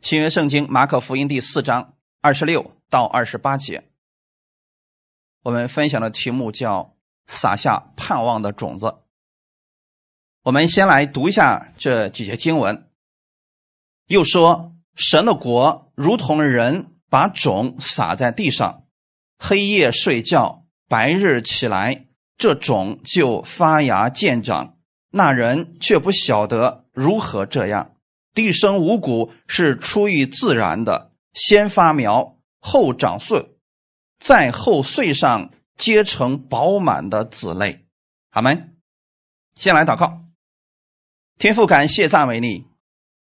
新约圣经马可福音第四章二十六到二十八节，我们分享的题目叫“撒下盼望的种子”。我们先来读一下这几节经文。又说：“神的国如同人把种撒在地上，黑夜睡觉，白日起来，这种就发芽见长。那人却不晓得如何这样。”地生五谷是出于自然的，先发苗，后长穗，再后穗上结成饱满的籽类。好门。先来祷告，天父，感谢赞美你，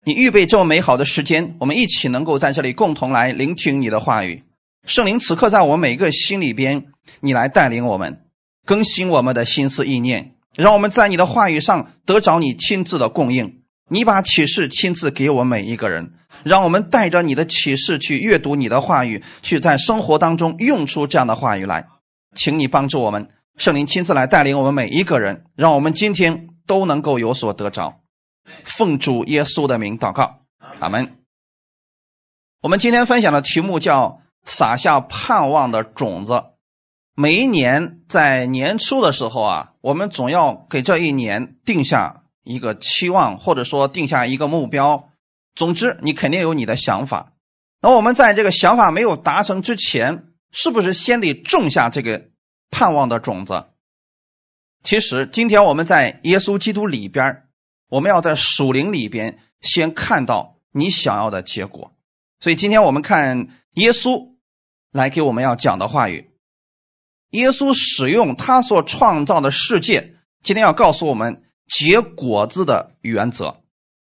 你预备这么美好的时间，我们一起能够在这里共同来聆听你的话语。圣灵此刻在我们每个心里边，你来带领我们，更新我们的心思意念，让我们在你的话语上得着你亲自的供应。你把启示亲自给我们每一个人，让我们带着你的启示去阅读你的话语，去在生活当中用出这样的话语来。请你帮助我们，圣灵亲自来带领我们每一个人，让我们今天都能够有所得着。奉主耶稣的名祷告，阿门。我们今天分享的题目叫“撒下盼望的种子”。每一年在年初的时候啊，我们总要给这一年定下。一个期望，或者说定下一个目标，总之你肯定有你的想法。那我们在这个想法没有达成之前，是不是先得种下这个盼望的种子？其实今天我们在耶稣基督里边，我们要在属灵里边先看到你想要的结果。所以今天我们看耶稣来给我们要讲的话语，耶稣使用他所创造的世界，今天要告诉我们。结果子的原则，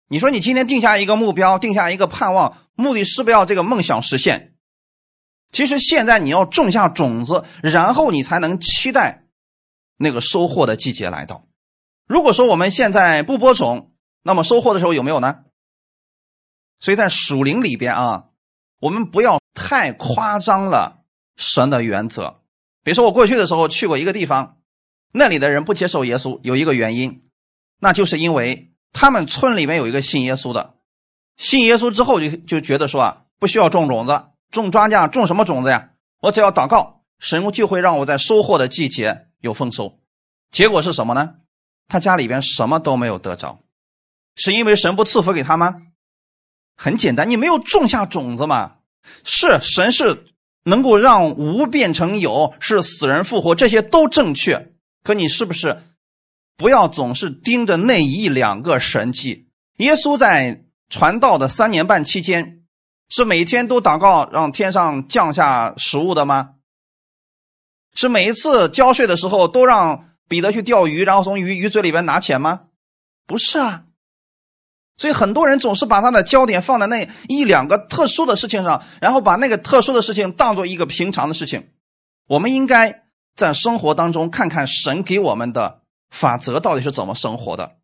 你说你今天定下一个目标，定下一个盼望，目的是不是要这个梦想实现？其实现在你要种下种子，然后你才能期待那个收获的季节来到。如果说我们现在不播种，那么收获的时候有没有呢？所以在属灵里边啊，我们不要太夸张了神的原则。比如说我过去的时候去过一个地方，那里的人不接受耶稣，有一个原因。那就是因为他们村里面有一个信耶稣的，信耶稣之后就就觉得说啊，不需要种种子，种庄稼种什么种子呀？我只要祷告，神就会让我在收获的季节有丰收。结果是什么呢？他家里边什么都没有得着，是因为神不赐福给他吗？很简单，你没有种下种子嘛。是神是能够让无变成有，是死人复活，这些都正确。可你是不是？不要总是盯着那一两个神迹。耶稣在传道的三年半期间，是每天都祷告让天上降下食物的吗？是每一次交税的时候都让彼得去钓鱼，然后从鱼鱼嘴里边拿钱吗？不是啊。所以很多人总是把他的焦点放在那一两个特殊的事情上，然后把那个特殊的事情当做一个平常的事情。我们应该在生活当中看看神给我们的。法则到底是怎么生活的？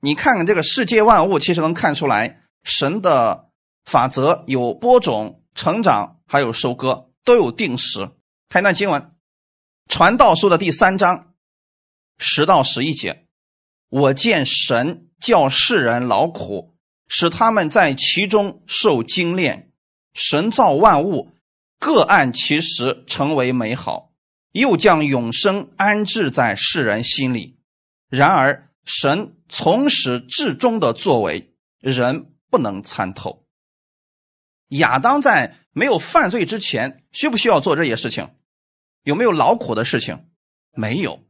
你看看这个世界万物，其实能看出来神的法则有播种、成长，还有收割，都有定时。看那经文，《传道书》的第三章十到十一节：我见神叫世人劳苦，使他们在其中受精炼。神造万物，各按其时成为美好，又将永生安置在世人心里。然而，神从始至终的作为，人不能参透。亚当在没有犯罪之前，需不需要做这些事情？有没有劳苦的事情？没有。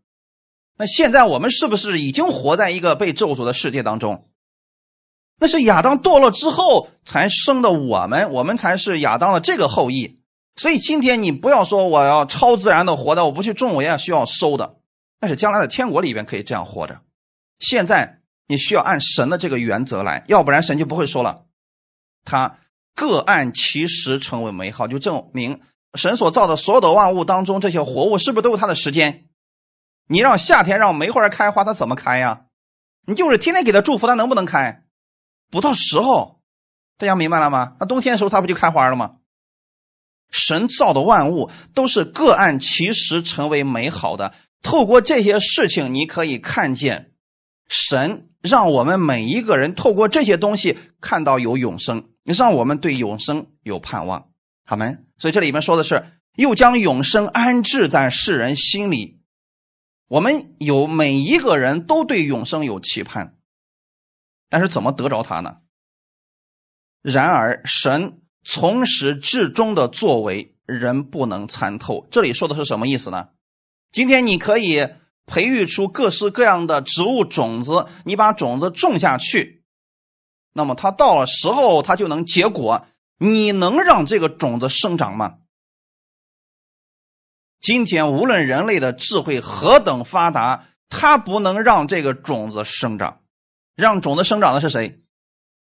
那现在我们是不是已经活在一个被咒诅的世界当中？那是亚当堕落之后才生的我们，我们才是亚当的这个后裔。所以今天你不要说我要超自然的活的，我不去种，我也需要收的。但是将来的天国里边可以这样活着，现在你需要按神的这个原则来，要不然神就不会说了。他各按其时成为美好，就证明神所造的所有的万物当中，这些活物是不是都有它的时间？你让夏天让梅花开花，它怎么开呀？你就是天天给它祝福，它能不能开？不到时候，大家明白了吗？那冬天的时候它不就开花了吗？神造的万物都是各按其时成为美好的。透过这些事情，你可以看见神让我们每一个人透过这些东西看到有永生，让我们对永生有盼望。好没？所以这里面说的是，又将永生安置在世人心里。我们有每一个人都对永生有期盼，但是怎么得着它呢？然而，神从始至终的作为，人不能参透。这里说的是什么意思呢？今天你可以培育出各式各样的植物种子，你把种子种下去，那么它到了时候，它就能结果。你能让这个种子生长吗？今天无论人类的智慧何等发达，它不能让这个种子生长。让种子生长的是谁？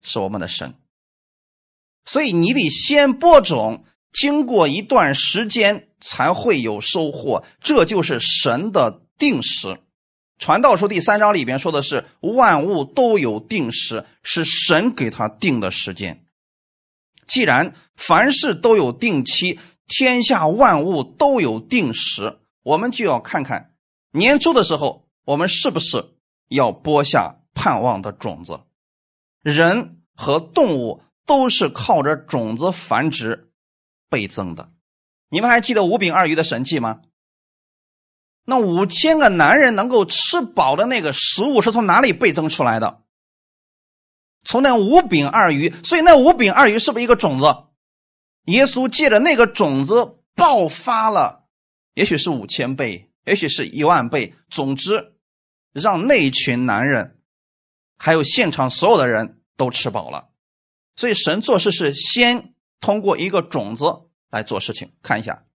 是我们的神。所以你得先播种，经过一段时间才会有收获。这就是神的定时。传道书第三章里边说的是万物都有定时，是神给他定的时间。既然凡事都有定期。天下万物都有定时，我们就要看看年初的时候，我们是不是要播下盼望的种子。人和动物都是靠着种子繁殖倍增的。你们还记得五饼二鱼的神迹吗？那五千个男人能够吃饱的那个食物是从哪里倍增出来的？从那五饼二鱼。所以那五饼二鱼是不是一个种子？耶稣借着那个种子爆发了，也许是五千倍，也许是一万倍。总之，让那群男人，还有现场所有的人都吃饱了。所以神做事是先通过一个种子来做事情。看一下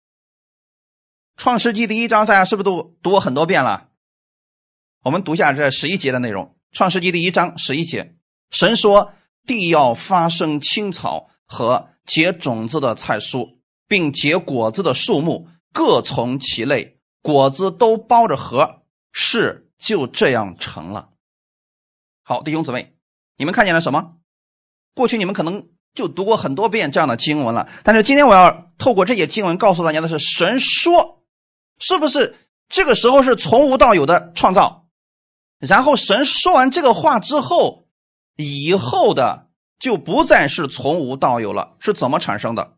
《创世纪》第一章，大家是不是都读过很多遍了？我们读一下这十一节的内容，《创世纪》第一章十一节，神说：“地要发生青草和。”结种子的菜蔬，并结果子的树木，各从其类，果子都包着核，事就这样成了。好，弟兄姊妹，你们看见了什么？过去你们可能就读过很多遍这样的经文了，但是今天我要透过这些经文告诉大家的是，神说，是不是这个时候是从无到有的创造？然后神说完这个话之后，以后的。就不再是从无到有了，是怎么产生的？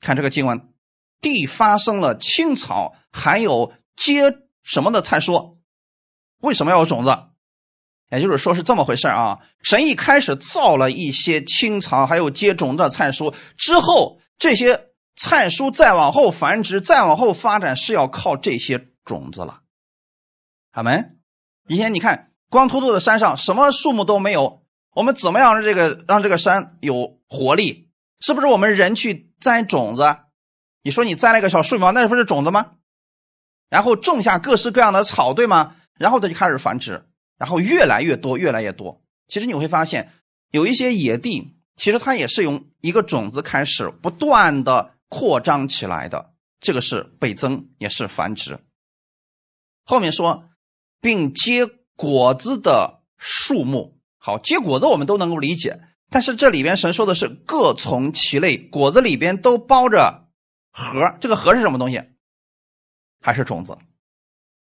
看这个经文，地发生了青草，还有结什么的菜说，为什么要有种子？也就是说是这么回事啊。神一开始造了一些青草，还有接种的菜蔬，之后这些菜蔬再往后繁殖，再往后发展，是要靠这些种子了。好没？以前你看光秃秃的山上，什么树木都没有。我们怎么样让这个让这个山有活力？是不是我们人去栽种子？你说你栽了一个小树苗，那不是种子吗？然后种下各式各样的草，对吗？然后它就开始繁殖，然后越来越多，越来越多。其实你会发现，有一些野地，其实它也是用一个种子开始不断的扩张起来的。这个是倍增，也是繁殖。后面说，并结果子的树木。好，结果子我们都能够理解，但是这里边神说的是各从其类，果子里边都包着核，这个核是什么东西？还是种子？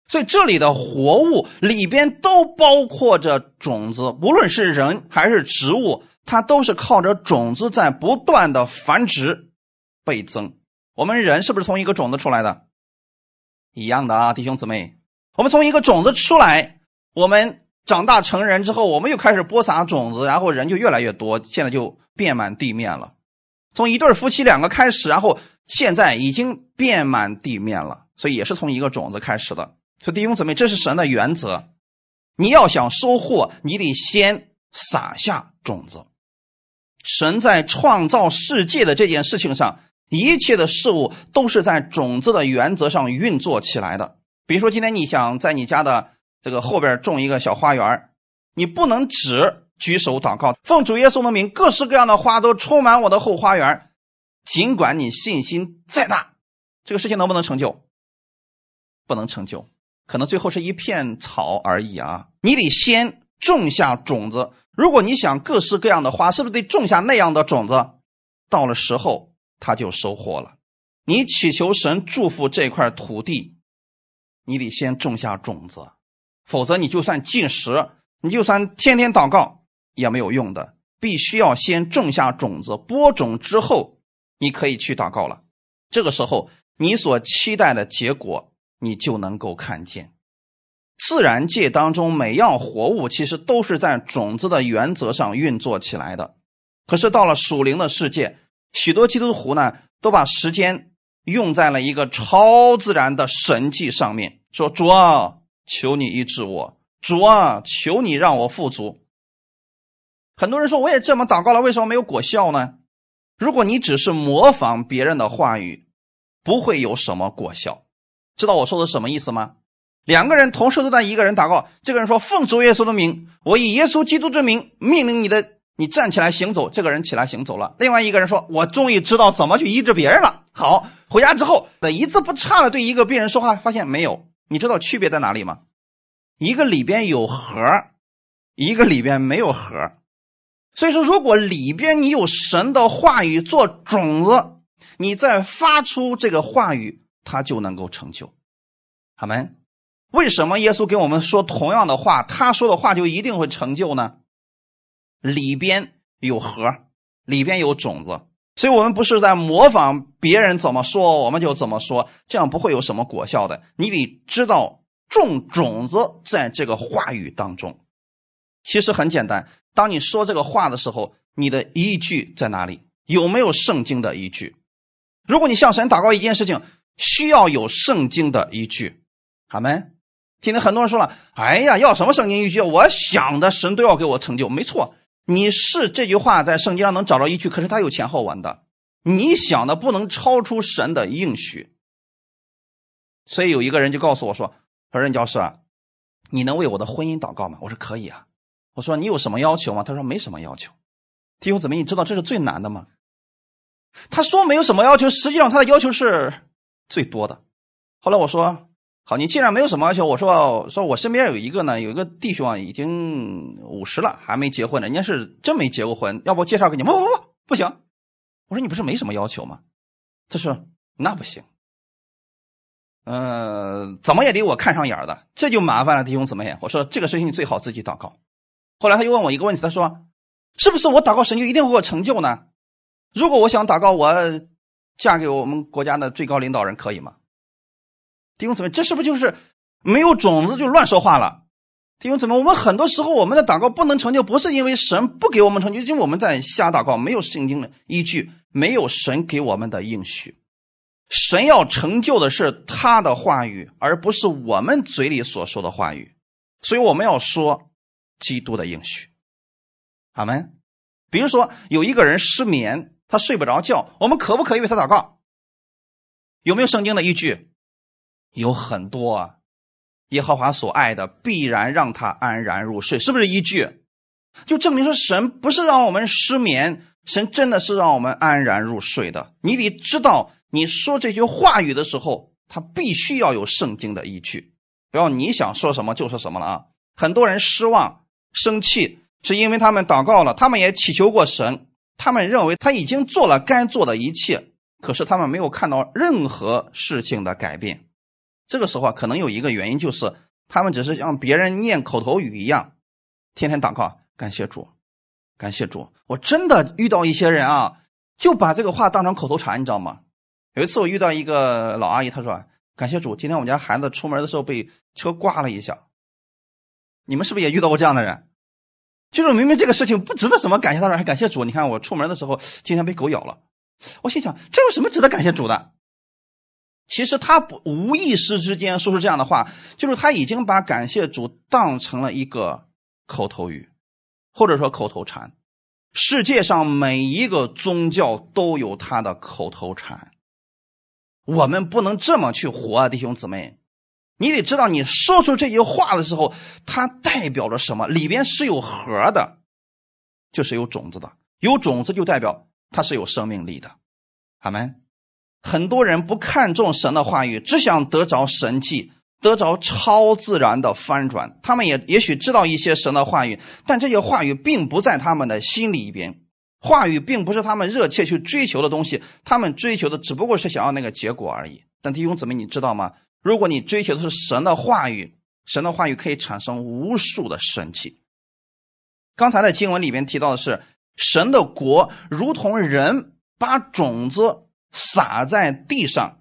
所以这里的活物里边都包括着种子，无论是人还是植物，它都是靠着种子在不断的繁殖倍增。我们人是不是从一个种子出来的？一样的啊，弟兄姊妹，我们从一个种子出来，我们。长大成人之后，我们又开始播撒种子，然后人就越来越多，现在就遍满地面了。从一对夫妻两个开始，然后现在已经遍满地面了。所以也是从一个种子开始的。所以弟兄姊妹，这是神的原则。你要想收获，你得先撒下种子。神在创造世界的这件事情上，一切的事物都是在种子的原则上运作起来的。比如说，今天你想在你家的。这个后边种一个小花园你不能只举手祷告，奉主耶稣的名，各式各样的花都充满我的后花园。尽管你信心再大，这个事情能不能成就？不能成就，可能最后是一片草而已啊！你得先种下种子。如果你想各式各样的花，是不是得种下那样的种子？到了时候，它就收获了。你祈求神祝福这块土地，你得先种下种子。否则，你就算进食，你就算天天祷告也没有用的。必须要先种下种子，播种之后，你可以去祷告了。这个时候，你所期待的结果，你就能够看见。自然界当中每样活物其实都是在种子的原则上运作起来的，可是到了属灵的世界，许多基督徒呢都把时间用在了一个超自然的神迹上面，说主啊，求你医治我，主啊，求你让我富足。很多人说我也这么祷告了，为什么没有果效呢？如果你只是模仿别人的话语，不会有什么果效。知道我说的什么意思吗？两个人同时都在一个人祷告，这个人说：“奉主耶稣的名，我以耶稣基督之名命令你的，你站起来行走。”这个人起来行走了。另外一个人说：“我终于知道怎么去医治别人了。”好，回家之后，那一字不差的对一个病人说话，发现没有？你知道区别在哪里吗？一个里边有核，一个里边没有核。所以说，如果里边你有神的话语做种子，你再发出这个话语，他就能够成就。阿门。为什么耶稣跟我们说同样的话，他说的话就一定会成就呢？里边有核，里边有种子，所以我们不是在模仿别人怎么说，我们就怎么说，这样不会有什么果效的。你得知道种种子在这个话语当中，其实很简单。当你说这个话的时候，你的依据在哪里？有没有圣经的依据？如果你向神祷告一件事情，需要有圣经的依据，好没？今天很多人说了：“哎呀，要什么圣经依据？我想的神都要给我成就。”没错，你是这句话在圣经上能找着依据，可是它有前后文的。你想的不能超出神的应许。所以有一个人就告诉我说：“说任教师啊，你能为我的婚姻祷告吗？”我说：“可以啊。”我说：“你有什么要求吗？”他说：“没什么要求。”弟兄姊妹，你知道这是最难的吗？他说没有什么要求，实际上他的要求是最多的。后来我说。好，你既然没有什么要求，我说说我身边有一个呢，有一个弟兄啊，已经五十了，还没结婚呢，人家是真没结过婚，要不介绍给你？不不不，不行。我说你不是没什么要求吗？他说那不行。嗯，怎么也得我看上眼的，这就麻烦了，弟兄姊妹。我说这个事情你最好自己祷告。后来他又问我一个问题，他说是不是我祷告神就一定会有成就呢？如果我想祷告我嫁给我们国家的最高领导人，可以吗？弟兄姊妹，这是不是就是没有种子就乱说话了？弟兄姊妹，我们很多时候我们的祷告不能成就，不是因为神不给我们成就，就我们在瞎祷告，没有圣经的依据，没有神给我们的应许。神要成就的是他的话语，而不是我们嘴里所说的话语。所以我们要说基督的应许。阿门。比如说有一个人失眠，他睡不着觉，我们可不可以为他祷告？有没有圣经的依据？有很多啊，耶和华所爱的必然让他安然入睡，是不是依据？就证明说神不是让我们失眠，神真的是让我们安然入睡的。你得知道，你说这句话语的时候，他必须要有圣经的依据，不要你想说什么就说什么了啊！很多人失望、生气，是因为他们祷告了，他们也祈求过神，他们认为他已经做了该做的一切，可是他们没有看到任何事情的改变。这个时候啊，可能有一个原因，就是他们只是像别人念口头语一样，天天祷告，感谢主，感谢主。我真的遇到一些人啊，就把这个话当成口头禅，你知道吗？有一次我遇到一个老阿姨，她说：“感谢主，今天我们家孩子出门的时候被车刮了一下。”你们是不是也遇到过这样的人？就是明明这个事情不值得什么感谢，他说还感谢主。你看我出门的时候今天被狗咬了，我心想这有什么值得感谢主的？其实他不无意识之间说出这样的话，就是他已经把感谢主当成了一个口头语，或者说口头禅。世界上每一个宗教都有他的口头禅，我们不能这么去活，弟兄姊妹。你得知道，你说出这句话的时候，它代表着什么？里边是有核的，就是有种子的。有种子就代表它是有生命力的。阿门。很多人不看重神的话语，只想得着神迹，得着超自然的翻转。他们也也许知道一些神的话语，但这些话语并不在他们的心里边。话语并不是他们热切去追求的东西，他们追求的只不过是想要那个结果而已。但弟兄姊妹，你知道吗？如果你追求的是神的话语，神的话语可以产生无数的神迹。刚才的经文里边提到的是神的国如同人把种子撒在地上，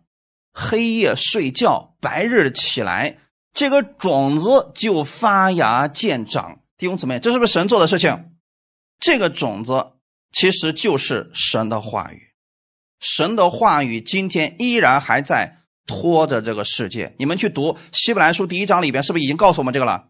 黑夜睡觉，白日起来，这个种子就发芽见长。弟兄姊妹，这是不是神做的事情？这个种子其实就是神的话语，神的话语今天依然还在拖着这个世界。你们去读希伯来书第一章里边，是不是已经告诉我们这个了？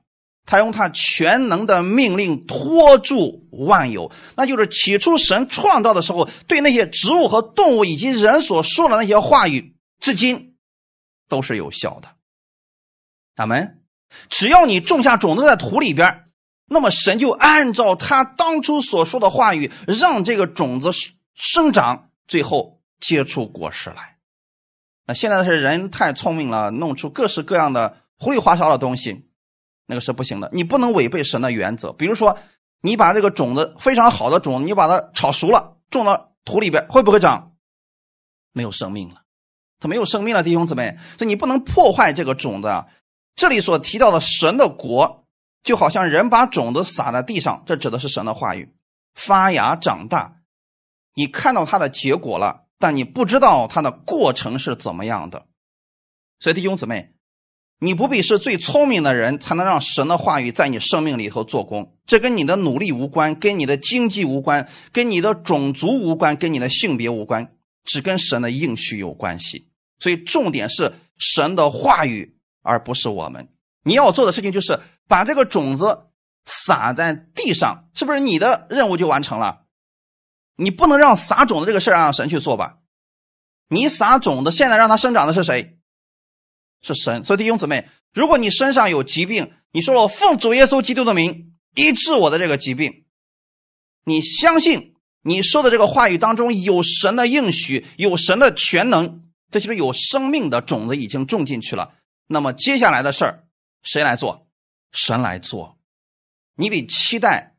他用他全能的命令拖住万有，那就是起初神创造的时候，对那些植物和动物以及人所说的那些话语，至今都是有效的。阿门。只要你种下种子在土里边，那么神就按照他当初所说的话语，让这个种子生长，最后结出果实来。那现在是人太聪明了，弄出各式各样的糊里花哨的东西。那个是不行的，你不能违背神的原则。比如说，你把这个种子非常好的种子，你把它炒熟了，种到土里边，会不会长？没有生命了，它没有生命了，弟兄姊妹，所以你不能破坏这个种子啊。这里所提到的神的国，就好像人把种子撒在地上，这指的是神的话语，发芽长大，你看到它的结果了，但你不知道它的过程是怎么样的。所以弟兄姊妹。你不必是最聪明的人，才能让神的话语在你生命里头做工。这跟你的努力无关，跟你的经济无关，跟你的种族无关，跟你的性别无关，只跟神的应许有关系。所以重点是神的话语，而不是我们。你要做的事情就是把这个种子撒在地上，是不是你的任务就完成了？你不能让撒种子这个事儿让神去做吧？你撒种子，现在让它生长的是谁？是神，所以弟兄姊妹，如果你身上有疾病，你说我奉主耶稣基督的名医治我的这个疾病，你相信你说的这个话语当中有神的应许，有神的全能，这就是有生命的种子已经种进去了。那么接下来的事儿谁来做？神来做。你得期待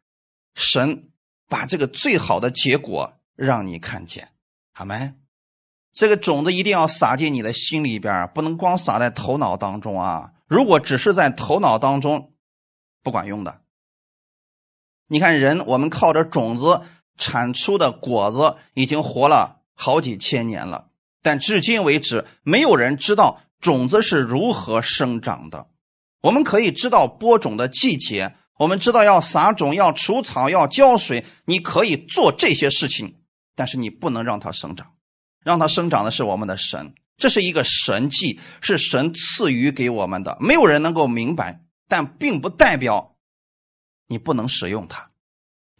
神把这个最好的结果让你看见，好没？这个种子一定要撒进你的心里边，不能光撒在头脑当中啊！如果只是在头脑当中，不管用的。你看人，我们靠着种子产出的果子已经活了好几千年了，但至今为止，没有人知道种子是如何生长的。我们可以知道播种的季节，我们知道要撒种、要除草、要浇水，你可以做这些事情，但是你不能让它生长。让它生长的是我们的神，这是一个神迹，是神赐予给我们的。没有人能够明白，但并不代表你不能使用它。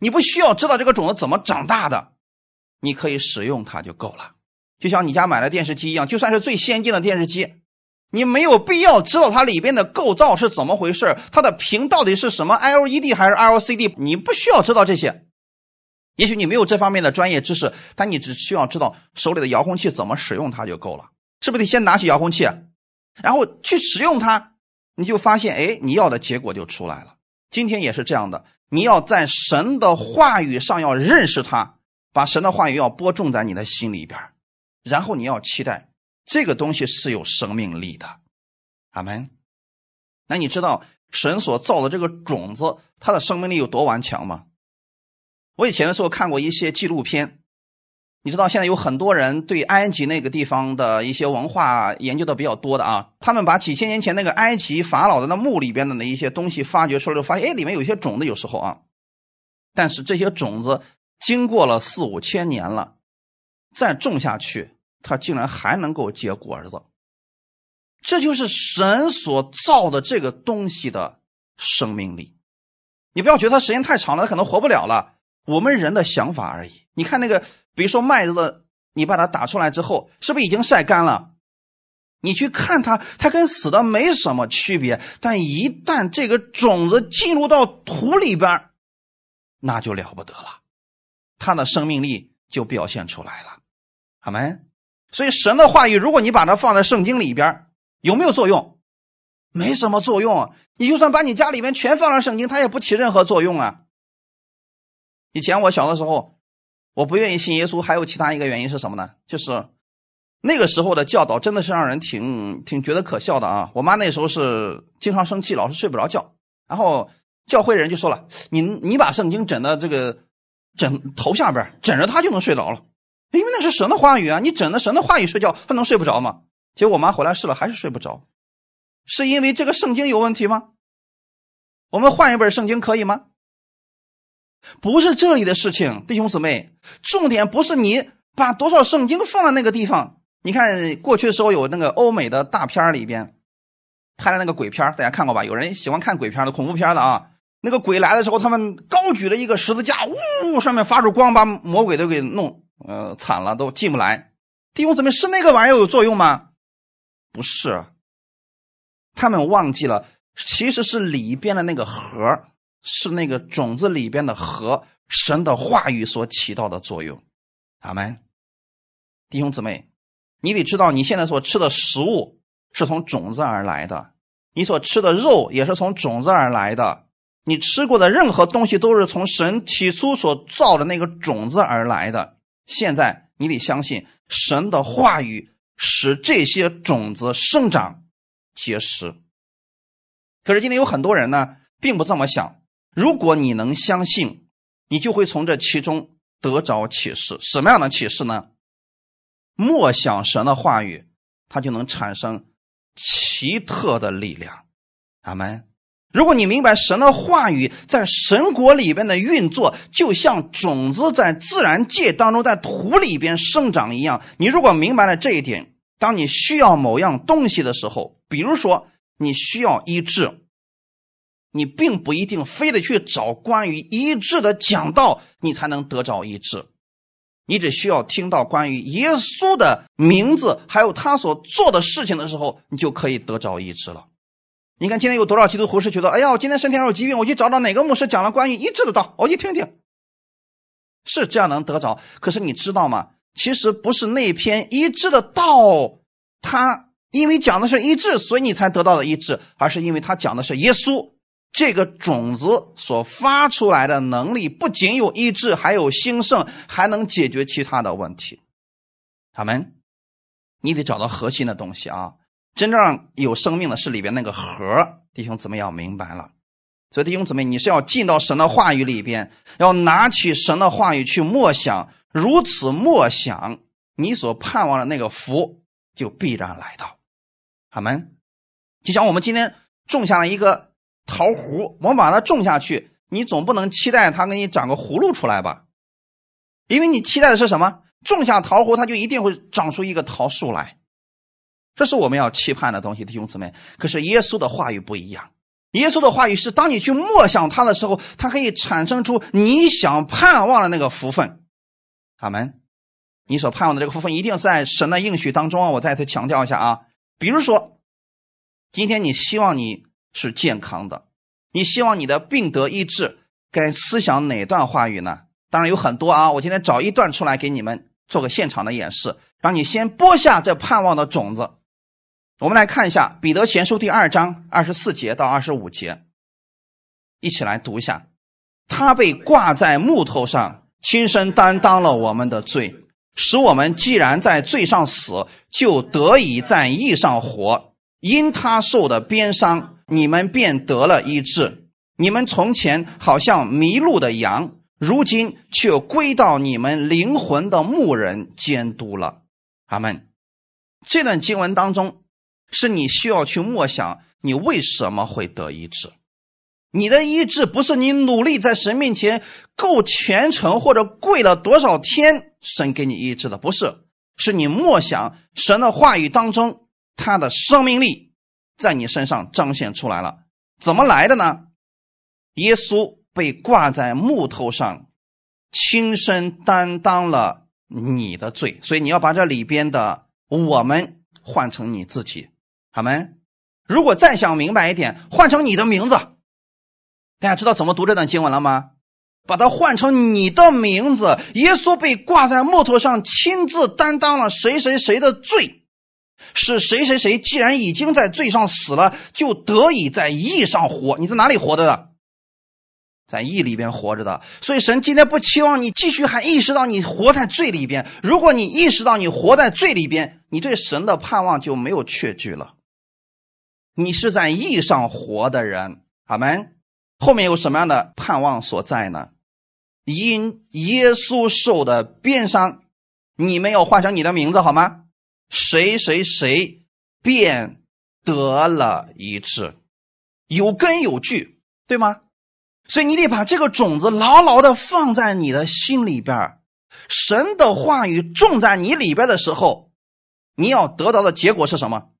你不需要知道这个种子怎么长大的，你可以使用它就够了。就像你家买了电视机一样，就算是最先进的电视机，你没有必要知道它里边的构造是怎么回事，它的屏到底是什么 LED 还是 LCD，你不需要知道这些。也许你没有这方面的专业知识，但你只需要知道手里的遥控器怎么使用它就够了。是不是得先拿起遥控器，然后去使用它，你就发现，哎，你要的结果就出来了。今天也是这样的，你要在神的话语上要认识它，把神的话语要播种在你的心里边，然后你要期待这个东西是有生命力的。阿门。那你知道神所造的这个种子，它的生命力有多顽强吗？我以前的时候看过一些纪录片，你知道现在有很多人对埃及那个地方的一些文化研究的比较多的啊，他们把几千年前那个埃及法老的那墓里边的那一些东西发掘出来，就发现哎里面有一些种子，有时候啊，但是这些种子经过了四五千年了，再种下去，它竟然还能够结果子，这就是神所造的这个东西的生命力。你不要觉得它时间太长了，它可能活不了了。我们人的想法而已。你看那个，比如说麦子的，你把它打出来之后，是不是已经晒干了？你去看它，它跟死的没什么区别。但一旦这个种子进入到土里边，那就了不得了，它的生命力就表现出来了。好没？所以神的话语，如果你把它放在圣经里边，有没有作用？没什么作用。你就算把你家里面全放上圣经，它也不起任何作用啊。以前我小的时候，我不愿意信耶稣，还有其他一个原因是什么呢？就是那个时候的教导真的是让人挺挺觉得可笑的啊！我妈那时候是经常生气，老是睡不着觉，然后教会人就说了：“你你把圣经枕的这个枕头下边枕着它就能睡着了，因为那是神的话语啊！你枕着神的话语睡觉，他能睡不着吗？结果我妈回来试了，还是睡不着，是因为这个圣经有问题吗？我们换一本圣经可以吗？不是这里的事情，弟兄姊妹，重点不是你把多少圣经放在那个地方。你看过去的时候有那个欧美的大片里边拍的那个鬼片，大家看过吧？有人喜欢看鬼片的、恐怖片的啊。那个鬼来的时候，他们高举了一个十字架，呜，上面发出光，把魔鬼都给弄，呃，惨了，都进不来。弟兄姊妹，是那个玩意儿有作用吗？不是，他们忘记了，其实是里边的那个核，是那个种子里边的核，神的话语所起到的作用。阿门。弟兄姊妹，你得知道，你现在所吃的食物是从种子而来的，你所吃的肉也是从种子而来的。你吃过的任何东西都是从神起初所造的那个种子而来的。现在你得相信神的话语，使这些种子生长结实。可是今天有很多人呢，并不这么想。如果你能相信，你就会从这其中得着启示。什么样的启示呢？默想神的话语，它就能产生奇特的力量。阿门。如果你明白神的话语在神国里边的运作，就像种子在自然界当中在土里边生长一样。你如果明白了这一点，当你需要某样东西的时候，比如说你需要医治，你并不一定非得去找关于医治的讲道，你才能得着医治。你只需要听到关于耶稣的名字，还有他所做的事情的时候，你就可以得着医治了。你看，今天有多少基督徒是觉得，哎呀，我今天身体上有疾病，我去找找哪个牧师讲了关于医治的道，我去听听，是这样能得着。可是你知道吗？其实不是那篇医治的道，他因为讲的是医治，所以你才得到了医治，而是因为他讲的是耶稣这个种子所发出来的能力，不仅有医治，还有兴盛，还能解决其他的问题。他们，你得找到核心的东西啊。真正有生命的是里边那个核，弟兄姊妹要明白了。所以弟兄姊妹，你是要进到神的话语里边，要拿起神的话语去默想，如此默想，你所盼望的那个福就必然来到。阿门。就像我们今天种下了一个桃核，我们把它种下去，你总不能期待它给你长个葫芦出来吧？因为你期待的是什么？种下桃核，它就一定会长出一个桃树来。这是我们要期盼的东西，弟兄姊妹。可是耶稣的话语不一样，耶稣的话语是当你去默想他的时候，它可以产生出你想盼望的那个福分。阿门。你所盼望的这个福分一定在神的应许当中啊！我再次强调一下啊，比如说，今天你希望你是健康的，你希望你的病得医治，该思想哪段话语呢？当然有很多啊，我今天找一段出来给你们做个现场的演示，让你先播下这盼望的种子。我们来看一下《彼得前书》第二章二十四节到二十五节，一起来读一下。他被挂在木头上，亲身担当了我们的罪，使我们既然在罪上死，就得以在义上活。因他受的鞭伤，你们便得了医治。你们从前好像迷路的羊，如今却归到你们灵魂的牧人监督了。阿门。这段经文当中。是你需要去默想，你为什么会得医治？你的医治不是你努力在神面前够虔诚或者跪了多少天，神给你医治的，不是，是你默想神的话语当中，他的生命力在你身上彰显出来了。怎么来的呢？耶稣被挂在木头上，亲身担当了你的罪，所以你要把这里边的我们换成你自己。他们如果再想明白一点，换成你的名字，大家知道怎么读这段经文了吗？把它换成你的名字。耶稣被挂在木头上，亲自担当了谁谁谁的罪，是谁谁谁既然已经在罪上死了，就得以在义上活。你在哪里活着的？在义里边活着的。所以神今天不期望你继续还意识到你活在罪里边。如果你意识到你活在罪里边，你对神的盼望就没有确据了。你是在义上活的人，阿门。后面有什么样的盼望所在呢？因耶稣受的鞭伤，你们要换成你的名字好吗？谁谁谁便得了一致，有根有据，对吗？所以你得把这个种子牢牢的放在你的心里边神的话语种在你里边的时候，你要得到的结果是什么？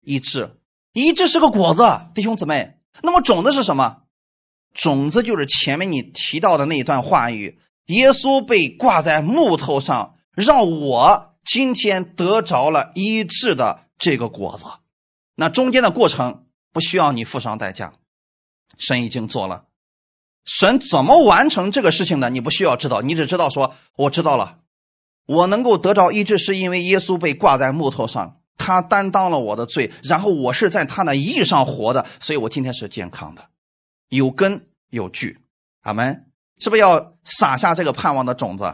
一致，一这是个果子，弟兄姊妹。那么种子是什么？种子就是前面你提到的那一段话语：耶稣被挂在木头上，让我今天得着了医治的这个果子。那中间的过程不需要你付上代价，神已经做了。神怎么完成这个事情的？你不需要知道，你只知道说：“我知道了，我能够得着医治，是因为耶稣被挂在木头上，他担当了我的罪，然后我是在他的义上活的，所以我今天是健康的，有根有据。”阿门。是不是要撒下这个盼望的种子？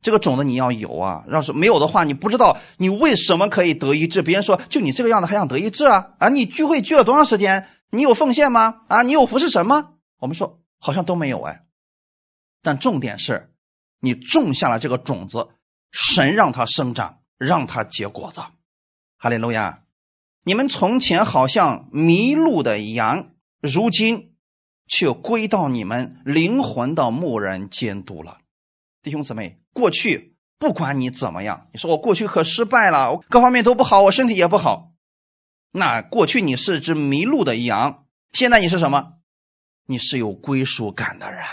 这个种子你要有啊！要是没有的话，你不知道你为什么可以得医治。别人说：“就你这个样子还想得医治啊？”啊，你聚会聚了多长时间？你有奉献吗？啊，你有服侍神吗？我们说。好像都没有哎，但重点是，你种下了这个种子，神让它生长，让它结果子。哈利路亚！你们从前好像迷路的羊，如今却归到你们灵魂的牧人监督了。弟兄姊妹，过去不管你怎么样，你说我过去可失败了，我各方面都不好，我身体也不好。那过去你是只迷路的羊，现在你是什么？你是有归属感的人，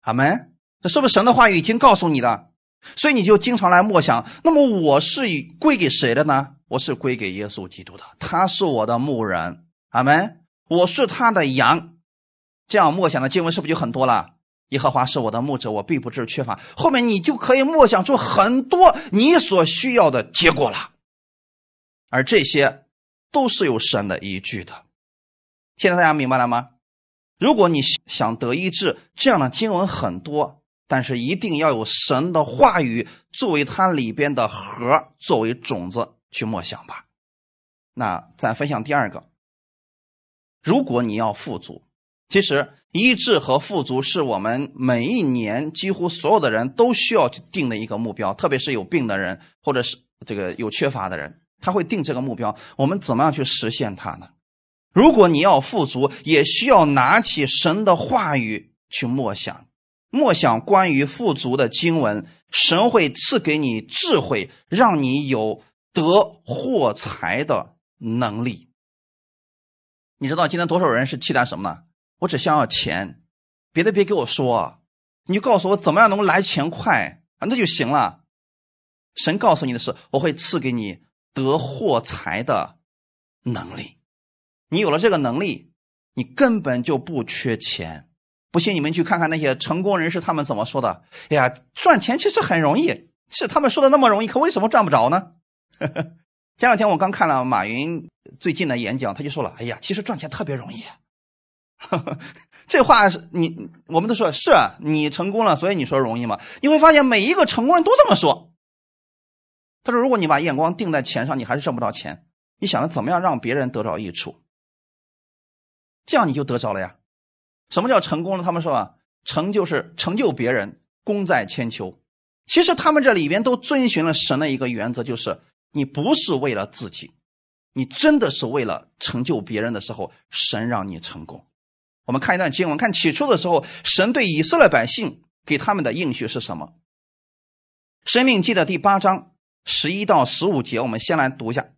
阿门。这是不是神的话语已经告诉你的？所以你就经常来默想。那么我是归给谁的呢？我是归给耶稣基督的，他是我的牧人，阿门。我是他的羊，这样默想的经文是不是就很多了？耶和华是我的牧者，我必不致缺乏。后面你就可以默想出很多你所需要的结果了，而这些都是有神的依据的。现在大家明白了吗？如果你想得医治，这样的经文很多，但是一定要有神的话语作为它里边的核，作为种子去默想吧。那咱分享第二个，如果你要富足，其实医治和富足是我们每一年几乎所有的人都需要去定的一个目标，特别是有病的人或者是这个有缺乏的人，他会定这个目标。我们怎么样去实现它呢？如果你要富足，也需要拿起神的话语去默想，默想关于富足的经文，神会赐给你智慧，让你有得获财的能力。你知道今天多少人是期待什么呢？我只想要钱，别的别给我说，你就告诉我怎么样能够来钱快啊，那就行了。神告诉你的是，我会赐给你得获财的能力。你有了这个能力，你根本就不缺钱。不信你们去看看那些成功人士，他们怎么说的？哎呀，赚钱其实很容易，是他们说的那么容易，可为什么赚不着呢？前两天我刚看了马云最近的演讲，他就说了：“哎呀，其实赚钱特别容易。”这话是你，我们都说是你成功了，所以你说容易吗？你会发现每一个成功人都这么说。他说：“如果你把眼光定在钱上，你还是挣不着钱。你想着怎么样让别人得着益处？”这样你就得着了呀？什么叫成功呢？他们说啊，成就是成就别人，功在千秋。其实他们这里边都遵循了神的一个原则，就是你不是为了自己，你真的是为了成就别人的时候，神让你成功。我们看一段经文，看起初的时候，神对以色列百姓给他们的应许是什么？生命记的第八章十一到十五节，我们先来读一下：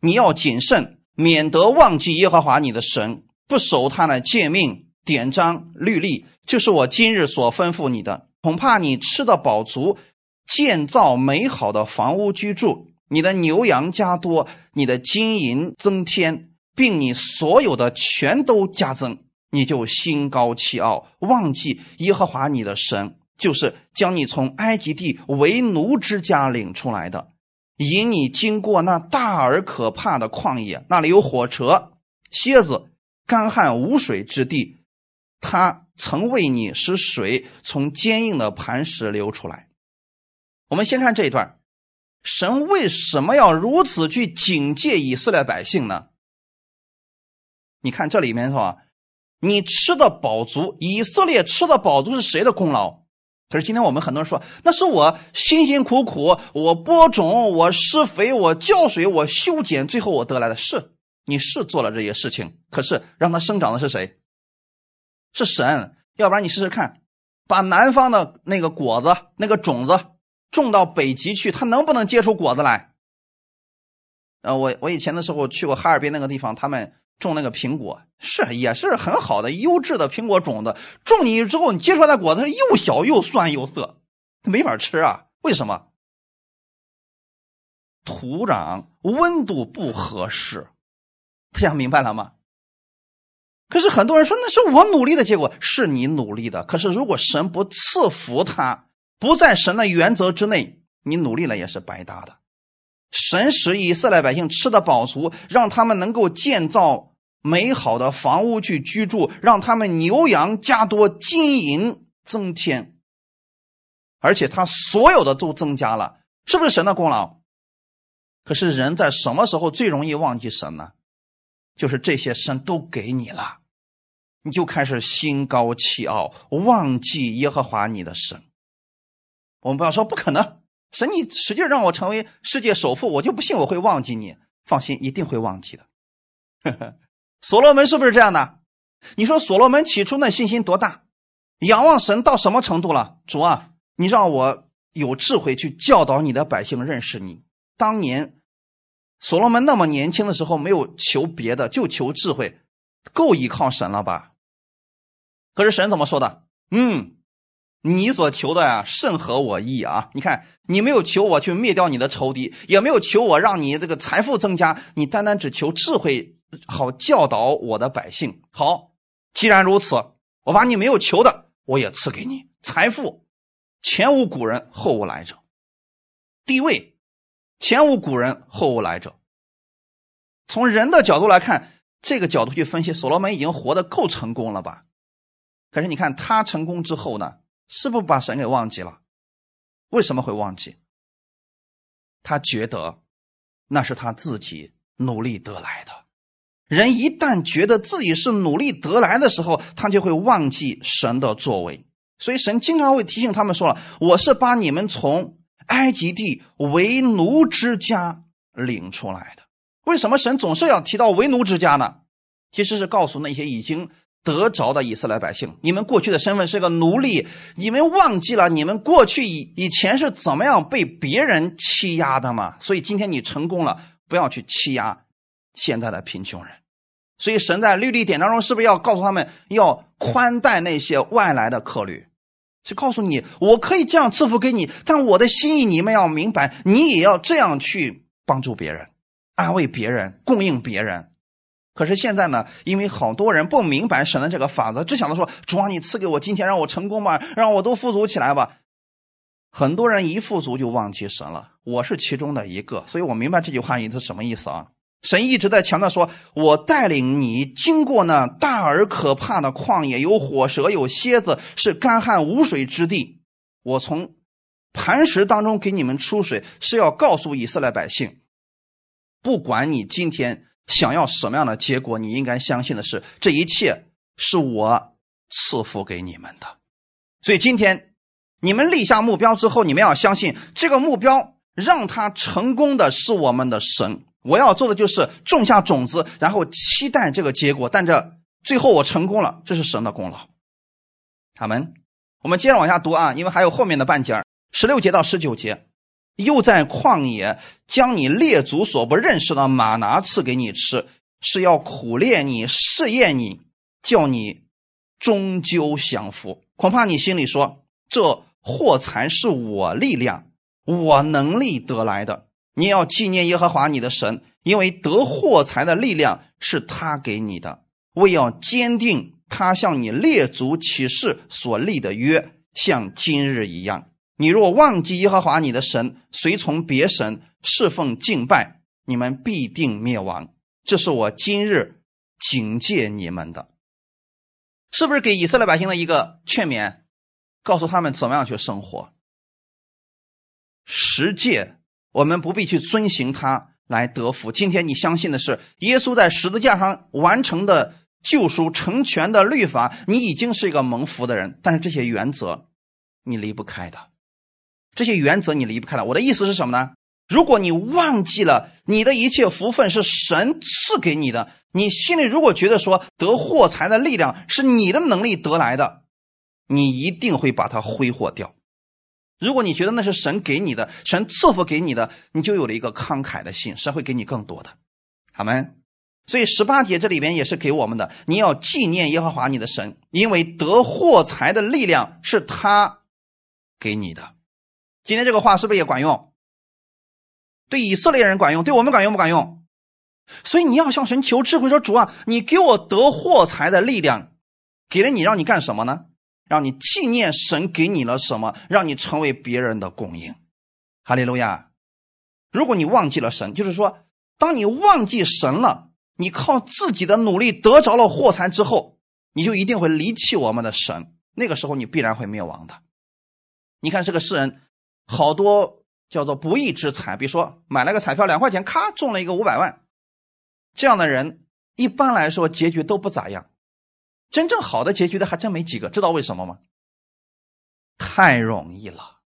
你要谨慎，免得忘记耶和华你的神。不守他的诫命、典章、律例，就是我今日所吩咐你的。恐怕你吃的饱足，建造美好的房屋居住，你的牛羊加多，你的金银增添，并你所有的全都加增，你就心高气傲，忘记耶和华你的神，就是将你从埃及地为奴之家领出来的，引你经过那大而可怕的旷野，那里有火车、蝎子。干旱无水之地，他曾为你使水从坚硬的磐石流出来。我们先看这一段，神为什么要如此去警戒以色列百姓呢？你看这里面是吧？你吃的饱足，以色列吃的饱足是谁的功劳？可是今天我们很多人说，那是我辛辛苦苦，我播种，我施肥，我浇水，我修剪，最后我得来的是，你是做了这些事情，可是让它生长的是谁？是神。要不然你试试看，把南方的那个果子、那个种子种到北极去，它能不能结出果子来？呃，我我以前的时候去过哈尔滨那个地方，他们种那个苹果，是也是很好的优质的苹果种子，种进去之后，你结出来的果子是又小又酸又涩，没法吃啊！为什么？土壤温度不合适，大家明白了吗？可是很多人说那是我努力的结果，是你努力的。可是如果神不赐福他，不在神的原则之内，你努力了也是白搭的。神使以色列百姓吃的饱足，让他们能够建造美好的房屋去居住，让他们牛羊加多，金银增添，而且他所有的都增加了，是不是神的功劳？可是人在什么时候最容易忘记神呢？就是这些神都给你了，你就开始心高气傲，忘记耶和华你的神。我们不要说不可能，神你使劲让我成为世界首富，我就不信我会忘记你。放心，一定会忘记的。所罗门是不是这样的？你说所罗门起初那信心多大，仰望神到什么程度了？主啊，你让我有智慧去教导你的百姓认识你。当年。所罗门那么年轻的时候，没有求别的，就求智慧，够依靠神了吧？可是神怎么说的？嗯，你所求的呀，甚合我意啊！你看，你没有求我去灭掉你的仇敌，也没有求我让你这个财富增加，你单单只求智慧，好教导我的百姓。好，既然如此，我把你没有求的，我也赐给你财富，前无古人，后无来者，地位。前无古人，后无来者。从人的角度来看，这个角度去分析，所罗门已经活得够成功了吧？可是你看他成功之后呢，是不把神给忘记了？为什么会忘记？他觉得那是他自己努力得来的。人一旦觉得自己是努力得来的时候，他就会忘记神的作为。所以神经常会提醒他们说了：“我是把你们从……”埃及地为奴之家领出来的，为什么神总是要提到为奴之家呢？其实是告诉那些已经得着的以色列百姓，你们过去的身份是个奴隶，你们忘记了你们过去以以前是怎么样被别人欺压的吗？所以今天你成功了，不要去欺压现在的贫穷人。所以神在律例典当中是不是要告诉他们要宽待那些外来的客旅？是告诉你，我可以这样赐福给你，但我的心意你们要明白，你也要这样去帮助别人、安慰别人、供应别人。可是现在呢，因为好多人不明白神的这个法则，只想着说：“主啊，你赐给我金钱，让我成功吧，让我都富足起来吧。”很多人一富足就忘记神了，我是其中的一个，所以我明白这句话意思什么意思啊？神一直在强调说：“我带领你经过那大而可怕的旷野，有火蛇，有蝎子，是干旱无水之地。我从磐石当中给你们出水，是要告诉以色列百姓，不管你今天想要什么样的结果，你应该相信的是，这一切是我赐福给你们的。所以今天你们立下目标之后，你们要相信这个目标让他成功的是我们的神。”我要做的就是种下种子，然后期待这个结果。但这最后我成功了，这是神的功劳。他们，我们接着往下读啊，因为还有后面的半截十六节到十九节，又在旷野将你列祖所不认识的马拿赐给你吃，是要苦练你、试验你，叫你终究降服。恐怕你心里说：这货财是我力量、我能力得来的。你要纪念耶和华你的神，因为得货财的力量是他给你的。为要坚定他向你列祖起誓所立的约，像今日一样。你若忘记耶和华你的神，随从别神侍奉敬拜，你们必定灭亡。这是我今日警戒你们的，是不是给以色列百姓的一个劝勉？告诉他们怎么样去生活。十诫。我们不必去遵行它来得福。今天你相信的是耶稣在十字架上完成的救赎、成全的律法，你已经是一个蒙福的人。但是这些原则，你离不开的，这些原则你离不开了。我的意思是什么呢？如果你忘记了你的一切福分是神赐给你的，你心里如果觉得说得货财的力量是你的能力得来的，你一定会把它挥霍掉。如果你觉得那是神给你的，神赐福给你的，你就有了一个慷慨的心，神会给你更多的。好吗？所以十八节这里边也是给我们的，你要纪念耶和华你的神，因为得货财的力量是他给你的。今天这个话是不是也管用？对以色列人管用，对我们管用不管用？所以你要向神求智慧，说主啊，你给我得货财的力量，给了你，让你干什么呢？让你纪念神给你了什么，让你成为别人的供应。哈利路亚！如果你忘记了神，就是说，当你忘记神了。你靠自己的努力得着了货财之后，你就一定会离弃我们的神。那个时候你必然会灭亡的。你看这个世人，好多叫做不义之财，比如说买了个彩票两块钱，咔中了一个五百万，这样的人一般来说结局都不咋样。真正好的结局的还真没几个，知道为什么吗？太容易了，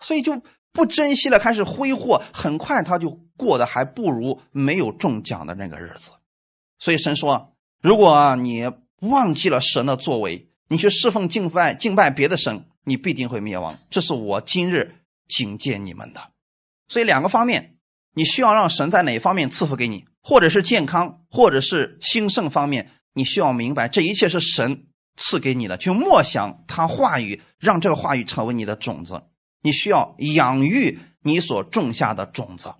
所以就不珍惜了，开始挥霍，很快他就过得还不如没有中奖的那个日子。所以神说：“如果你忘记了神的作为，你去侍奉敬拜敬拜别的神，你必定会灭亡。这是我今日警戒你们的。所以两个方面，你需要让神在哪方面赐福给你，或者是健康，或者是兴盛方面，你需要明白这一切是神赐给你的。去默想他话语，让这个话语成为你的种子。你需要养育你所种下的种子。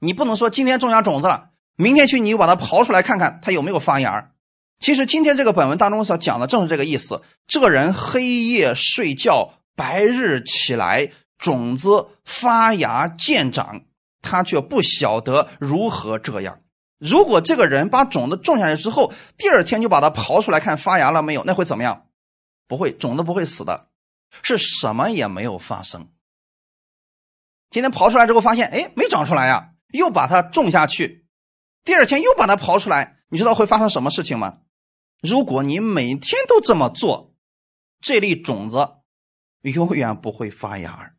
你不能说今天种下种子了。”明天去，你又把它刨出来看看，它有没有发芽其实今天这个本文当中所讲的正是这个意思。这个人黑夜睡觉，白日起来，种子发芽见长，他却不晓得如何这样。如果这个人把种子种下去之后，第二天就把它刨出来看发芽了没有，那会怎么样？不会，种子不会死的，是什么也没有发生。今天刨出来之后发现，哎，没长出来呀，又把它种下去。第二天又把它刨出来，你知道会发生什么事情吗？如果你每天都这么做，这粒种子永远不会发芽。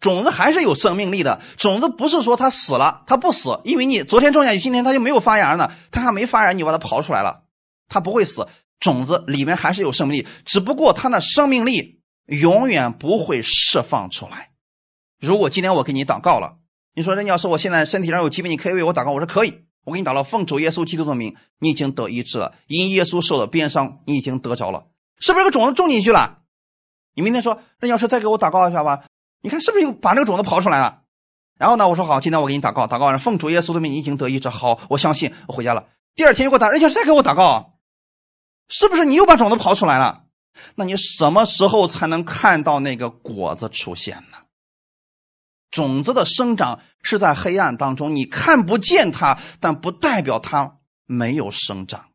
种子还是有生命力的，种子不是说它死了，它不死，因为你昨天种下去，今天它就没有发芽呢。它还没发芽，你把它刨出来了，它不会死，种子里面还是有生命力，只不过它的生命力永远不会释放出来。如果今天我给你祷告了，你说任教师，我现在身体上有疾病，你可以为我祷告，我说可以。我给你祷告奉主耶稣基督的名，你已经得医治了。因耶稣受的鞭伤，你已经得着了，是不是？个种子种进去了。你明天说，任教师再给我祷告一下吧。你看是不是又把那个种子刨出来了？然后呢，我说好，今天我给你祷告，祷告完奉主耶稣的名，你已经得医治。好，我相信，我回家了。第二天又给我打，任教师再给我祷告，是不是你又把种子刨出来了？那你什么时候才能看到那个果子出现呢？种子的生长是在黑暗当中，你看不见它，但不代表它没有生长。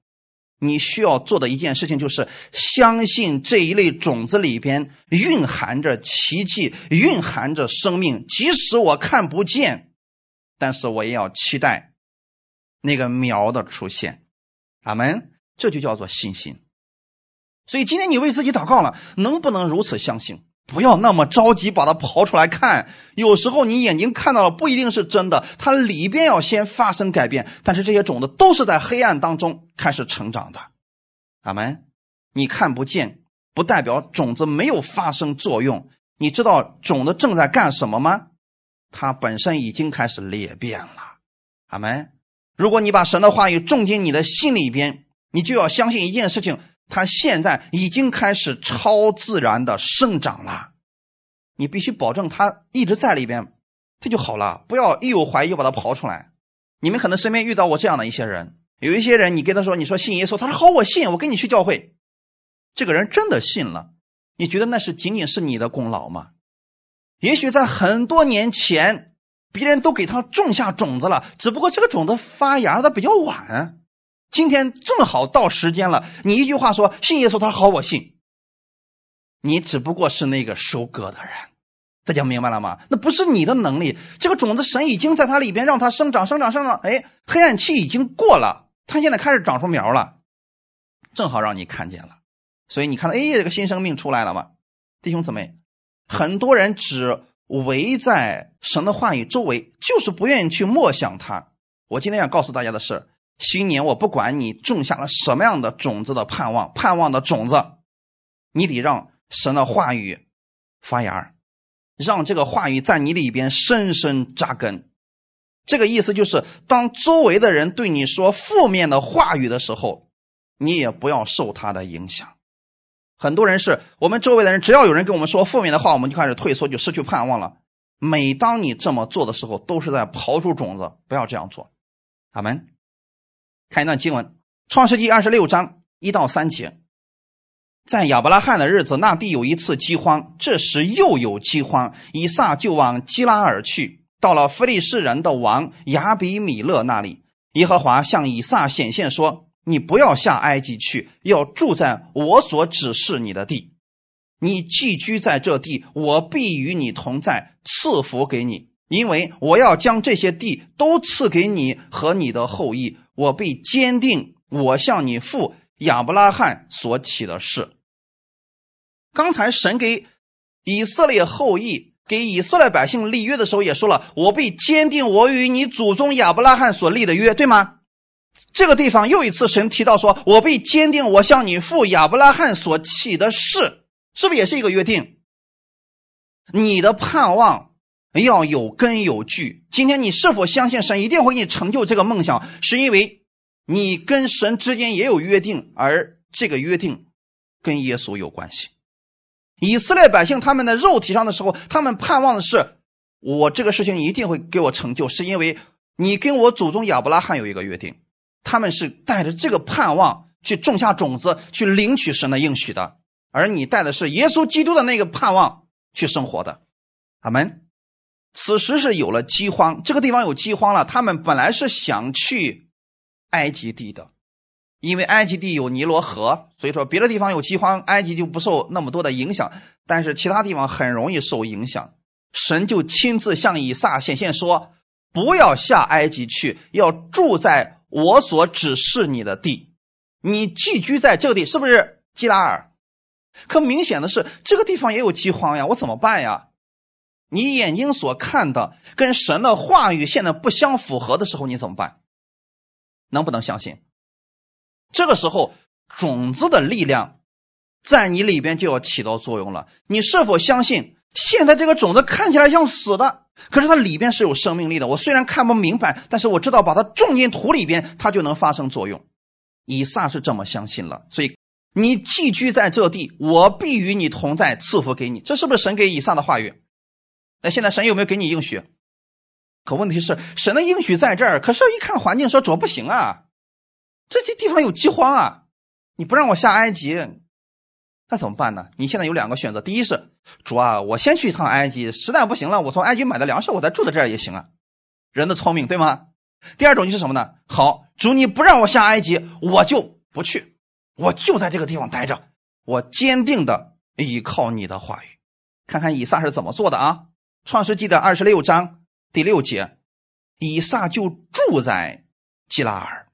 你需要做的一件事情就是相信这一类种子里边蕴含着奇迹，蕴含着生命。即使我看不见，但是我也要期待那个苗的出现。阿门。这就叫做信心。所以今天你为自己祷告了，能不能如此相信？不要那么着急把它刨出来看，有时候你眼睛看到了不一定是真的，它里边要先发生改变。但是这些种子都是在黑暗当中开始成长的，阿门。你看不见，不代表种子没有发生作用。你知道种子正在干什么吗？它本身已经开始裂变了，阿门。如果你把神的话语种进你的心里边，你就要相信一件事情。它现在已经开始超自然的生长了，你必须保证它一直在里边，这就好了。不要一有怀疑就把它刨出来。你们可能身边遇到过这样的一些人，有一些人你跟他说你说信耶稣，他说好我信，我跟你去教会。这个人真的信了，你觉得那是仅仅是你的功劳吗？也许在很多年前，别人都给他种下种子了，只不过这个种子发芽的比较晚。今天正好到时间了，你一句话说信耶稣，他说好，我信。你只不过是那个收割的人，大家明白了吗？那不是你的能力，这个种子神已经在它里边让它生长、生长、生长。哎，黑暗期已经过了，它现在开始长出苗了，正好让你看见了。所以你看到，哎，这个新生命出来了吗？弟兄姊妹，很多人只围在神的话语周围，就是不愿意去默想它。我今天要告诉大家的是，新年我不管你种下了什么样的种子的盼望，盼望的种子，你得让神的话语发芽，让这个话语在你里边深深扎根。这个意思就是，当周围的人对你说负面的话语的时候，你也不要受他的影响。很多人是我们周围的人，只要有人跟我们说负面的话，我们就开始退缩，就失去盼望了。每当你这么做的时候，都是在刨出种子，不要这样做。阿门。看一段经文，《创世纪二十六章一到三节，在亚伯拉罕的日子，那地有一次饥荒，这时又有饥荒，以撒就往基拉尔去，到了非利士人的王亚比米勒那里。耶和华向以撒显现说：“你不要下埃及去，要住在我所指示你的地。你寄居在这地，我必与你同在，赐福给你。”因为我要将这些地都赐给你和你的后裔，我必坚定我向你父亚伯拉罕所起的誓。刚才神给以色列后裔、给以色列百姓立约的时候，也说了：“我必坚定我与你祖宗亚伯拉罕所立的约，对吗？”这个地方又一次神提到说：“我必坚定我向你父亚伯拉罕所起的誓，是不是也是一个约定？你的盼望。要有根有据。今天你是否相信神一定会给你成就这个梦想？是因为你跟神之间也有约定，而这个约定跟耶稣有关系。以色列百姓他们的肉体上的时候，他们盼望的是我这个事情一定会给我成就，是因为你跟我祖宗亚伯拉罕有一个约定。他们是带着这个盼望去种下种子，去领取神的应许的，而你带的是耶稣基督的那个盼望去生活的。阿门。此时是有了饥荒，这个地方有饥荒了。他们本来是想去埃及地的，因为埃及地有尼罗河，所以说别的地方有饥荒，埃及就不受那么多的影响。但是其他地方很容易受影响，神就亲自向以撒显现说：“不要下埃及去，要住在我所指示你的地。你寄居在这个地，是不是基拉尔？可明显的是，这个地方也有饥荒呀，我怎么办呀？”你眼睛所看的跟神的话语现在不相符合的时候，你怎么办？能不能相信？这个时候，种子的力量在你里边就要起到作用了。你是否相信？现在这个种子看起来像死的，可是它里边是有生命力的。我虽然看不明白，但是我知道把它种进土里边，它就能发生作用。以撒是这么相信了，所以你寄居在这地，我必与你同在，赐福给你。这是不是神给以撒的话语？那现在神有没有给你应许？可问题是，神的应许在这儿，可是，一看环境，说主不行啊，这些地方有饥荒啊，你不让我下埃及，那怎么办呢？你现在有两个选择：第一是主啊，我先去一趟埃及，实在不行了，我从埃及买的粮食，我再住在这儿也行啊。人的聪明，对吗？第二种就是什么呢？好，主你不让我下埃及，我就不去，我就在这个地方待着，我坚定的依靠你的话语。看看以撒是怎么做的啊？创世纪的二十六章第六节，以撒就住在基拉尔。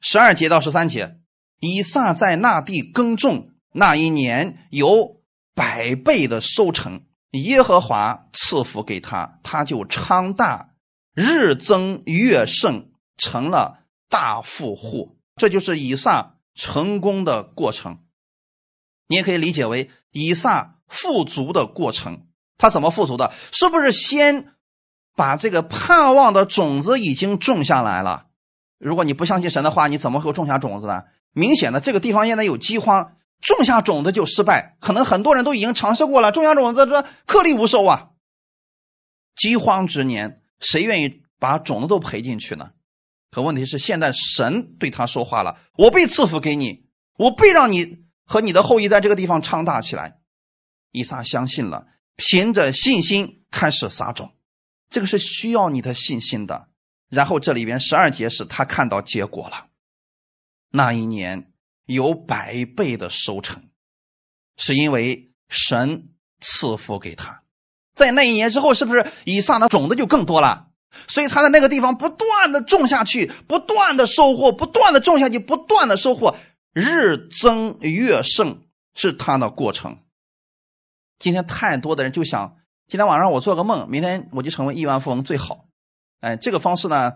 十二节到十三节，以撒在那地耕种，那一年有百倍的收成，耶和华赐福给他，他就昌大，日增月盛，成了大富户。这就是以撒成功的过程。你也可以理解为以撒富足的过程。他怎么富足的？是不是先把这个盼望的种子已经种下来了？如果你不相信神的话，你怎么会种下种子呢？明显的，这个地方现在有饥荒，种下种子就失败。可能很多人都已经尝试过了，种下种子这颗粒无收啊。饥荒之年，谁愿意把种子都赔进去呢？可问题是，现在神对他说话了：“我被赐福给你，我必让你和你的后裔在这个地方昌大起来。”以撒相信了。凭着信心开始撒种，这个是需要你的信心的。然后这里边十二节是他看到结果了，那一年有百倍的收成，是因为神赐福给他。在那一年之后，是不是以撒的种子就更多了？所以他在那个地方不断的种下去，不断的收获，不断的种下去，不断的收获，日增月盛是他的过程。今天太多的人就想，今天晚上我做个梦，明天我就成为亿万富翁最好。哎，这个方式呢，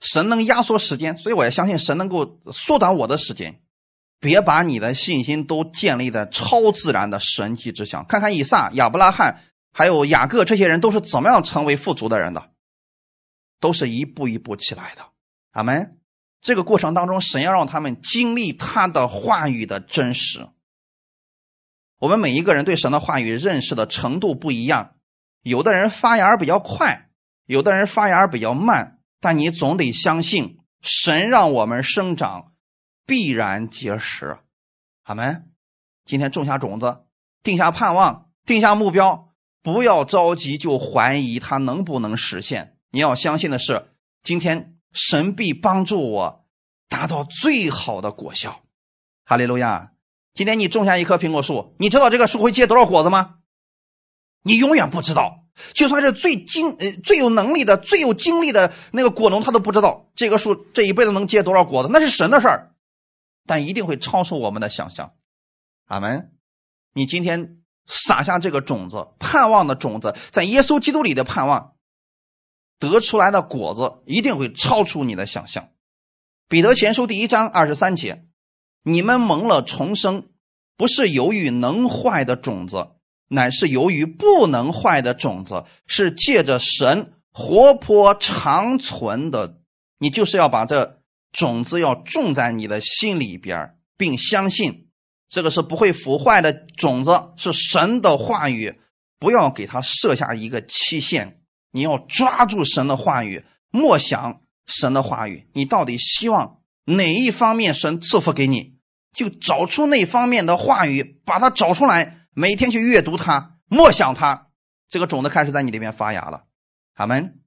神能压缩时间，所以我也相信神能够缩短我的时间。别把你的信心都建立在超自然的神迹之上。看看以撒、亚伯拉罕还有雅各这些人都是怎么样成为富足的人的，都是一步一步起来的。阿门。这个过程当中，神要让他们经历他的话语的真实。我们每一个人对神的话语认识的程度不一样，有的人发芽比较快，有的人发芽比较慢，但你总得相信神让我们生长。必然结实，阿门。今天种下种子，定下盼望，定下目标，不要着急就怀疑它能不能实现。你要相信的是，今天神必帮助我达到最好的果效。哈利路亚！今天你种下一棵苹果树，你知道这个树会结多少果子吗？你永远不知道。就算是最精呃最有能力的、最有精力的那个果农，他都不知道这棵树这一辈子能结多少果子，那是神的事儿。但一定会超出我们的想象，阿门。你今天撒下这个种子，盼望的种子，在耶稣基督里的盼望，得出来的果子一定会超出你的想象。彼得前书第一章二十三节：你们蒙了重生，不是由于能坏的种子，乃是由于不能坏的种子，是借着神活泼长存的。你就是要把这。种子要种在你的心里边，并相信这个是不会腐坏的种子，是神的话语。不要给他设下一个期限，你要抓住神的话语，默想神的话语。你到底希望哪一方面神赐福给你，就找出那方面的话语，把它找出来，每天去阅读它，默想它，这个种子开始在你里面发芽了。阿门。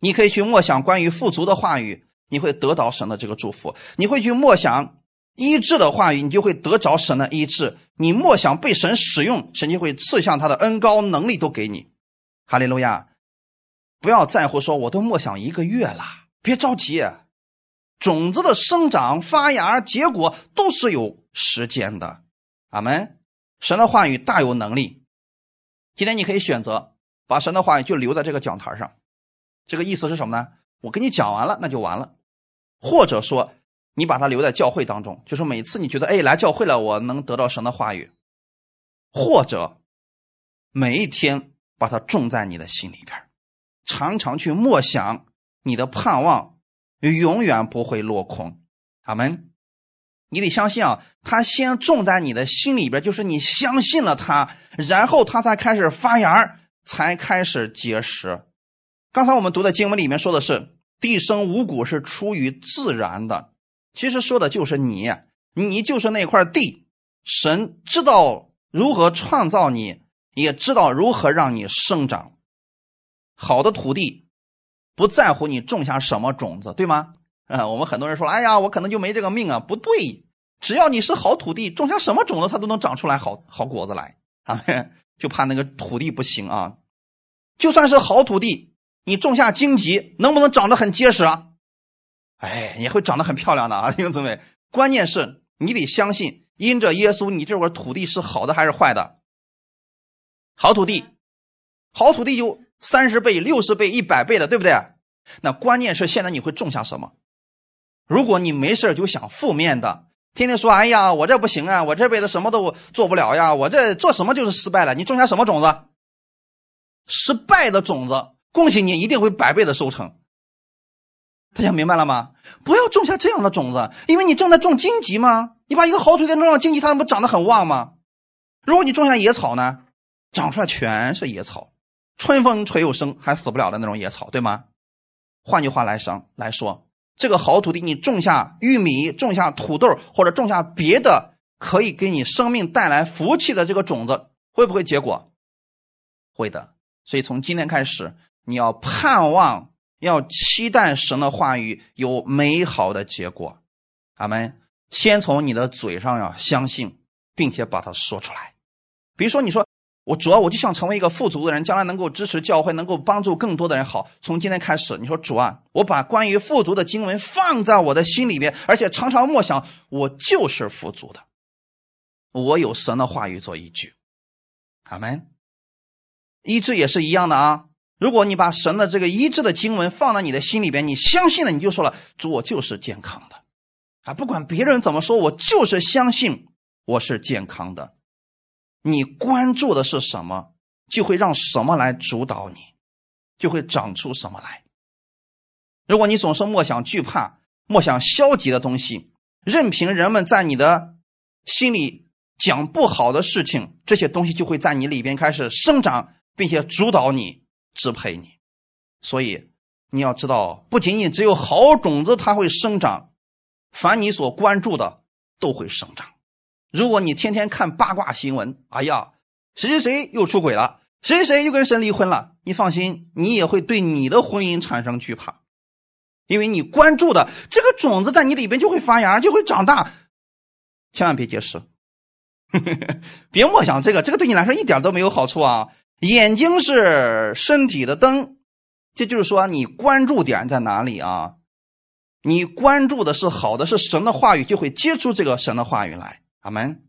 你可以去默想关于富足的话语。你会得到神的这个祝福，你会去默想医治的话语，你就会得着神的医治。你默想被神使用，神就会赐下他的恩高能力都给你。哈利路亚！不要在乎说，我都默想一个月了，别着急。种子的生长、发芽、结果都是有时间的。阿门。神的话语大有能力。今天你可以选择把神的话语就留在这个讲台上，这个意思是什么呢？我跟你讲完了，那就完了。或者说，你把它留在教会当中，就是每次你觉得哎来教会了，我能得到神的话语，或者每一天把它种在你的心里边，常常去默想，你的盼望永远不会落空。阿门。你得相信啊，他先种在你的心里边，就是你相信了他，然后他才开始发芽，才开始结实。刚才我们读的经文里面说的是。地生五谷是出于自然的，其实说的就是你，你就是那块地。神知道如何创造你，也知道如何让你生长。好的土地不在乎你种下什么种子，对吗？啊，我们很多人说，哎呀，我可能就没这个命啊。不对，只要你是好土地，种下什么种子，它都能长出来好好果子来啊。就怕那个土地不行啊。就算是好土地。你种下荆棘，能不能长得很结实啊？哎，也会长得很漂亮的啊，弟兄姊妹。关键是你得相信，因着耶稣，你这块土地是好的还是坏的？好土地，好土地有三十倍、六十倍、一百倍的，对不对？那关键是现在你会种下什么？如果你没事就想负面的，天天说：“哎呀，我这不行啊，我这辈子什么都做不了呀，我这做什么就是失败了。”你种下什么种子？失败的种子。恭喜你，一定会百倍的收成。大家明白了吗？不要种下这样的种子，因为你正在种荆棘吗？你把一个好土地种上荆棘，它不长得很旺吗？如果你种下野草呢，长出来全是野草，春风吹又生，还死不了的那种野草，对吗？换句话来说，来说这个好土地，你种下玉米、种下土豆或者种下别的可以给你生命带来福气的这个种子，会不会结果？会的。所以从今天开始。你要盼望，要期待神的话语有美好的结果，阿门。先从你的嘴上要相信，并且把它说出来。比如说，你说我主要，我就想成为一个富足的人，将来能够支持教会，能够帮助更多的人。好，从今天开始，你说主啊，我把关于富足的经文放在我的心里面，而且常常默想，我就是富足的。我有神的话语做依据。阿门。医治也是一样的啊。如果你把神的这个医治的经文放在你的心里边，你相信了，你就说了：“主，我就是健康的。”啊，不管别人怎么说，我就是相信我是健康的。你关注的是什么，就会让什么来主导你，就会长出什么来。如果你总是默想惧怕、默想消极的东西，任凭人们在你的心里讲不好的事情，这些东西就会在你里边开始生长，并且主导你。支配你，所以你要知道，不仅仅只有好种子它会生长，凡你所关注的都会生长。如果你天天看八卦新闻，哎呀，谁谁谁又出轨了，谁谁谁又跟神离婚了，你放心，你也会对你的婚姻产生惧怕，因为你关注的这个种子在你里边就会发芽，就会长大。千万别结识，别默想这个，这个对你来说一点都没有好处啊。眼睛是身体的灯，这就是说你关注点在哪里啊？你关注的是好的，是神的话语，就会接触这个神的话语来。阿门。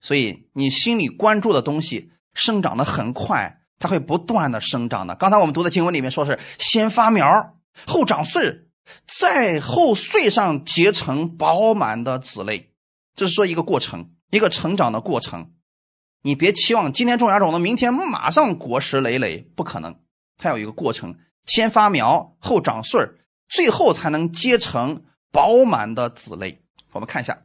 所以你心里关注的东西生长的很快，它会不断的生长的。刚才我们读的经文里面说是先发苗，后长穗再后穗上结成饱满的籽类，这是说一个过程，一个成长的过程。你别期望今天种芽种子，明天马上果实累累，不可能。它有一个过程，先发苗，后长穗，最后才能结成饱满的籽类。我们看一下《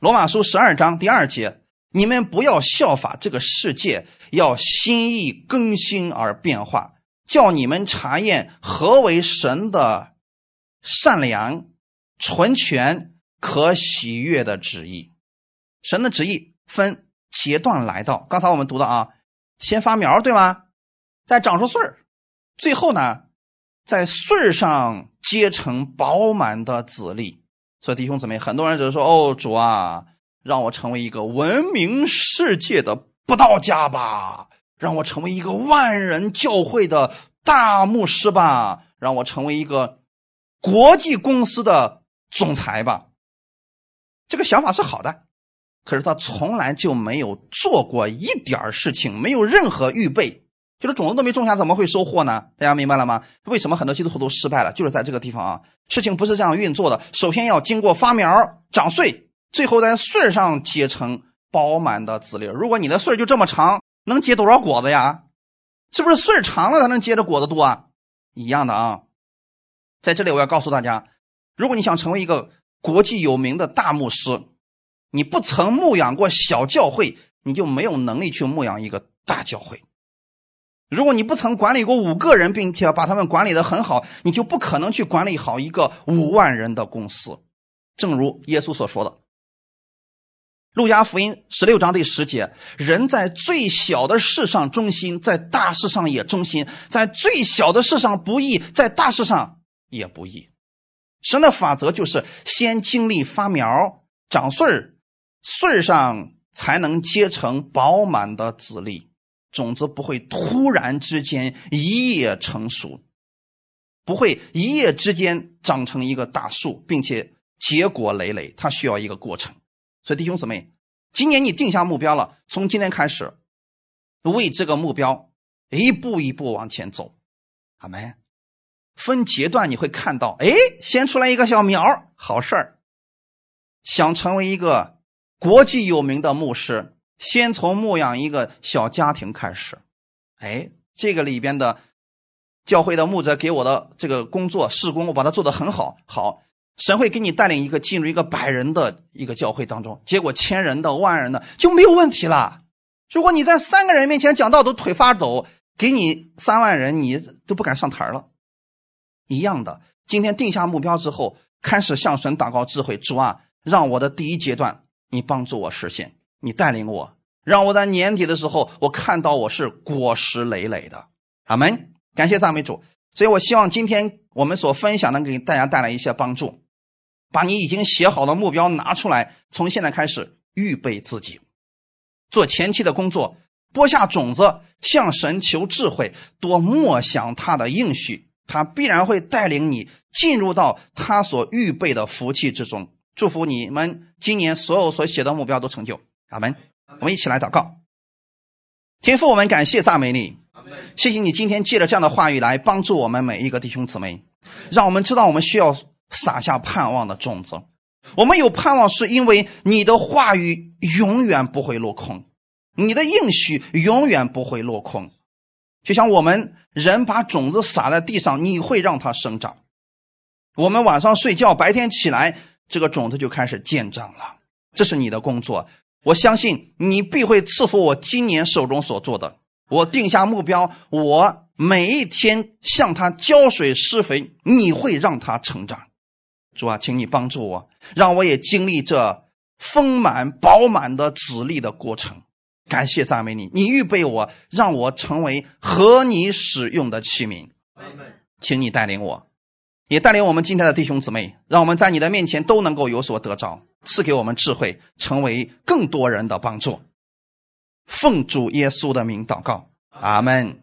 罗马书》十二章第二节：你们不要效法这个世界，要心意更新而变化，叫你们查验何为神的善良、纯全、可喜悦的旨意。神的旨意分。阶段来到，刚才我们读的啊，先发苗，对吗？再长出穗儿，最后呢，在穗儿上结成饱满的籽粒。所以弟兄姊妹，很多人只是说：“哦，主啊，让我成为一个闻名世界的布道家吧，让我成为一个万人教会的大牧师吧，让我成为一个国际公司的总裁吧。”这个想法是好的。可是他从来就没有做过一点事情，没有任何预备，就是种子都没种下，怎么会收获呢？大家明白了吗？为什么很多基督徒都失败了？就是在这个地方啊，事情不是这样运作的。首先要经过发苗、长穗，最后在穗上结成饱满的籽粒。如果你的穗就这么长，能结多少果子呀？是不是穗长了才能结的果子多啊？一样的啊。在这里我要告诉大家，如果你想成为一个国际有名的大牧师。你不曾牧养过小教会，你就没有能力去牧养一个大教会。如果你不曾管理过五个人，并且把他们管理的很好，你就不可能去管理好一个五万人的公司。正如耶稣所说的，《路加福音》十六章第十节：“人在最小的事上忠心，在大事上也忠心；在最小的事上不义，在大事上也不义。”神的法则就是先经历发苗、长穗儿。穗上才能结成饱满的籽粒，种子不会突然之间一夜成熟，不会一夜之间长成一个大树，并且结果累累，它需要一个过程。所以弟兄姊妹，今年你定下目标了，从今天开始，为这个目标一步一步往前走，好没。分阶段你会看到，哎，先出来一个小苗，好事儿。想成为一个。国际有名的牧师，先从牧养一个小家庭开始。哎，这个里边的教会的牧者给我的这个工作事工，我把它做得很好。好，神会给你带领一个进入一个百人的一个教会当中，结果千人的、万人的就没有问题了。如果你在三个人面前讲道都腿发抖，给你三万人，你都不敢上台了。一样的，今天定下目标之后，开始向神祷告智慧，主啊，让我的第一阶段。你帮助我实现，你带领我，让我在年底的时候，我看到我是果实累累的。阿门！感谢赞美主。所以我希望今天我们所分享能给大家带来一些帮助。把你已经写好的目标拿出来，从现在开始预备自己，做前期的工作，播下种子，向神求智慧，多默想他的应许，他必然会带领你进入到他所预备的福气之中。祝福你们今年所有所写的目标都成就，阿门。我们一起来祷告。天父，我们感谢赞美你，谢谢你今天借着这样的话语来帮助我们每一个弟兄姊妹，让我们知道我们需要撒下盼望的种子。我们有盼望，是因为你的话语永远不会落空，你的应许永远不会落空。就像我们人把种子撒在地上，你会让它生长。我们晚上睡觉，白天起来，这个种子就开始见长了。这是你的工作，我相信你必会赐福我今年手中所做的。我定下目标，我每一天向它浇水施肥，你会让它成长。主啊，请你帮助我，让我也经历这丰满饱满的籽粒的过程。感谢赞美你，你预备我，让我成为和你使用的器皿。请你带领我，也带领我们今天的弟兄姊妹，让我们在你的面前都能够有所得着，赐给我们智慧，成为更多人的帮助。奉主耶稣的名祷告，阿门。